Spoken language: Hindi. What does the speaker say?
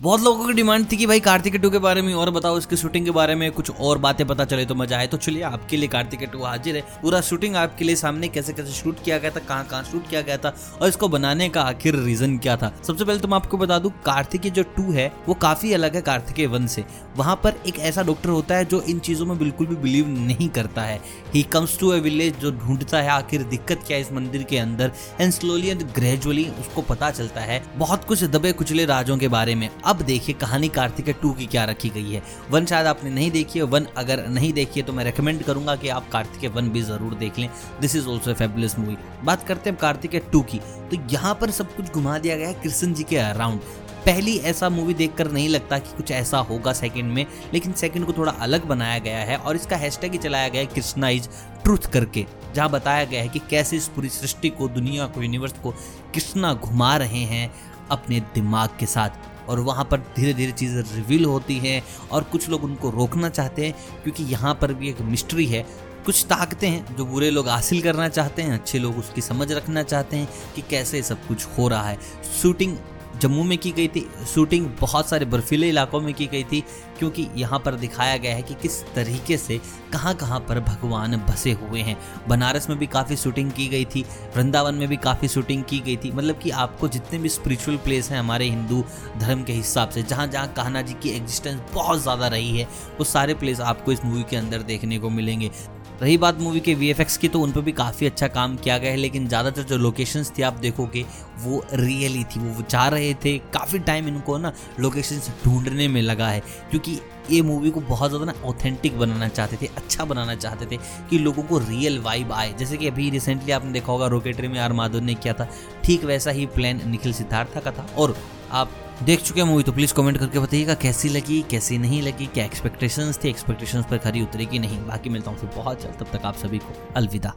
बहुत लोगों की डिमांड थी कि भाई कार्तिक टू के बारे में और बताओ, इसकी शूटिंग के बारे में कुछ और बातें पता चले तो मज़ा आए। तो चलिए, आपके लिए कार्तिक टू हाजिर है। पूरा शूटिंग आपके लिए सामने, कैसे कैसे शूट किया गया था, कहाँ कहाँ शूट किया गया था और इसको बनाने का आखिर रीजन क्या था। सबसे पहले तो मैं आपको बता दूँ, कार्तिक जो टू है, वो काफ़ी अलग है कार्तिक वन से। वहाँ पर एक ऐसा डॉक्टर होता है जो इन चीज़ों में बिल्कुल भी बिलीव नहीं करता है। ही कम्स टू ए विलेज जो ढूंढता है, आखिर दिक्कत क्या है इस मंदिर के अंदर? एंड स्लोली एंड ग्रेजुअली उसको पता चलता है। बहुत कुछ दबे कुचले राजों के बारे में। अब देखिए कहानी कार्तिक टू की क्या रखी गई है। वन शायद आपने नहीं देखी है, वन अगर नहीं देखी है तो मैं रिकमेंड करूँगा कि आप कार्तिक वन भी ज़रूर देख लें। This is also fabulous movie बात करते हैं कार्तिक टू की। तो यहाँ पर सब कुछ घुमा दिया गया है कृष्ण जी के अराउंड पहली ऐसा मूवी देखकर नहीं लगता कि कुछ ऐसा होगा सेकंड में, लेकिन सेकंड को थोड़ा अलग बनाया गया है और इसका हैशटैग ही चलाया गया है कृष्णा इज़ ट्रूथ करके, जहाँ बताया गया है कि कैसे इस पूरी सृष्टि को, दुनिया को यूनिवर्स को कृष्णा घुमा रहे हैं अपने दिमाग के साथ। और वहाँ पर धीरे धीरे चीज़ें रिवील होती हैं और कुछ लोग उनको रोकना चाहते हैं क्योंकि यहाँ पर भी एक मिस्ट्री है। कुछ ताकतें हैं जो बुरे लोग हासिल करना चाहते हैं, अच्छे लोग उसकी समझ रखना चाहते हैं कि कैसे सब कुछ हो रहा है। शूटिंग जम्मू में की गई थी। शूटिंग बहुत सारे बर्फीले इलाकों में की गई थी, क्योंकि यहाँ पर दिखाया गया है कि किस तरीके से कहाँ कहाँ पर भगवान बसे हुए हैं। बनारस में भी काफ़ी शूटिंग की गई थी, वृंदावन में भी काफ़ी शूटिंग की गई थी। मतलब कि आपको जितने भी स्पिरिचुअल प्लेस हैं हमारे हिंदू धर्म के हिसाब से जहाँ जहाँ कान्हा जी की एग्जिस्टेंस बहुत ज़्यादा रही है, वो सारे प्लेस आपको इस मूवी के अंदर देखने को मिलेंगे। रही बात मूवी के वीएफएक्स की तो उन पर भी काफ़ी अच्छा काम किया गया है, लेकिन ज़्यादातर जो लोकेशंस थी, आप देखोगे, वो रियली थी। वो चाह रहे थे, काफ़ी टाइम इनको ना लोकेशंस ढूँढने में लगा है, क्योंकि ये मूवी को बहुत ज़्यादा ना ऑथेंटिक बनाना चाहते थे अच्छा बनाना चाहते थे, कि लोगों को रियल वाइब आए। जैसे कि अभी रिसेंटली आपने देखा होगा रॉकेटरी में आर माधव ने किया था, ठीक वैसा ही प्लान निखिल सिद्धार्था का था, और आप देख चुके हैं मूवी तो प्लीज़ कमेंट करके बताइएगा कैसी लगी, कैसी नहीं लगी, क्या एक्सपेक्टेशंस थी एक्सपेक्टेशंस पर खरी उतरेगी, नहीं। बाकी मिलता हूँ फिर बहुत जल्द, तब तक आप सभी को अलविदा।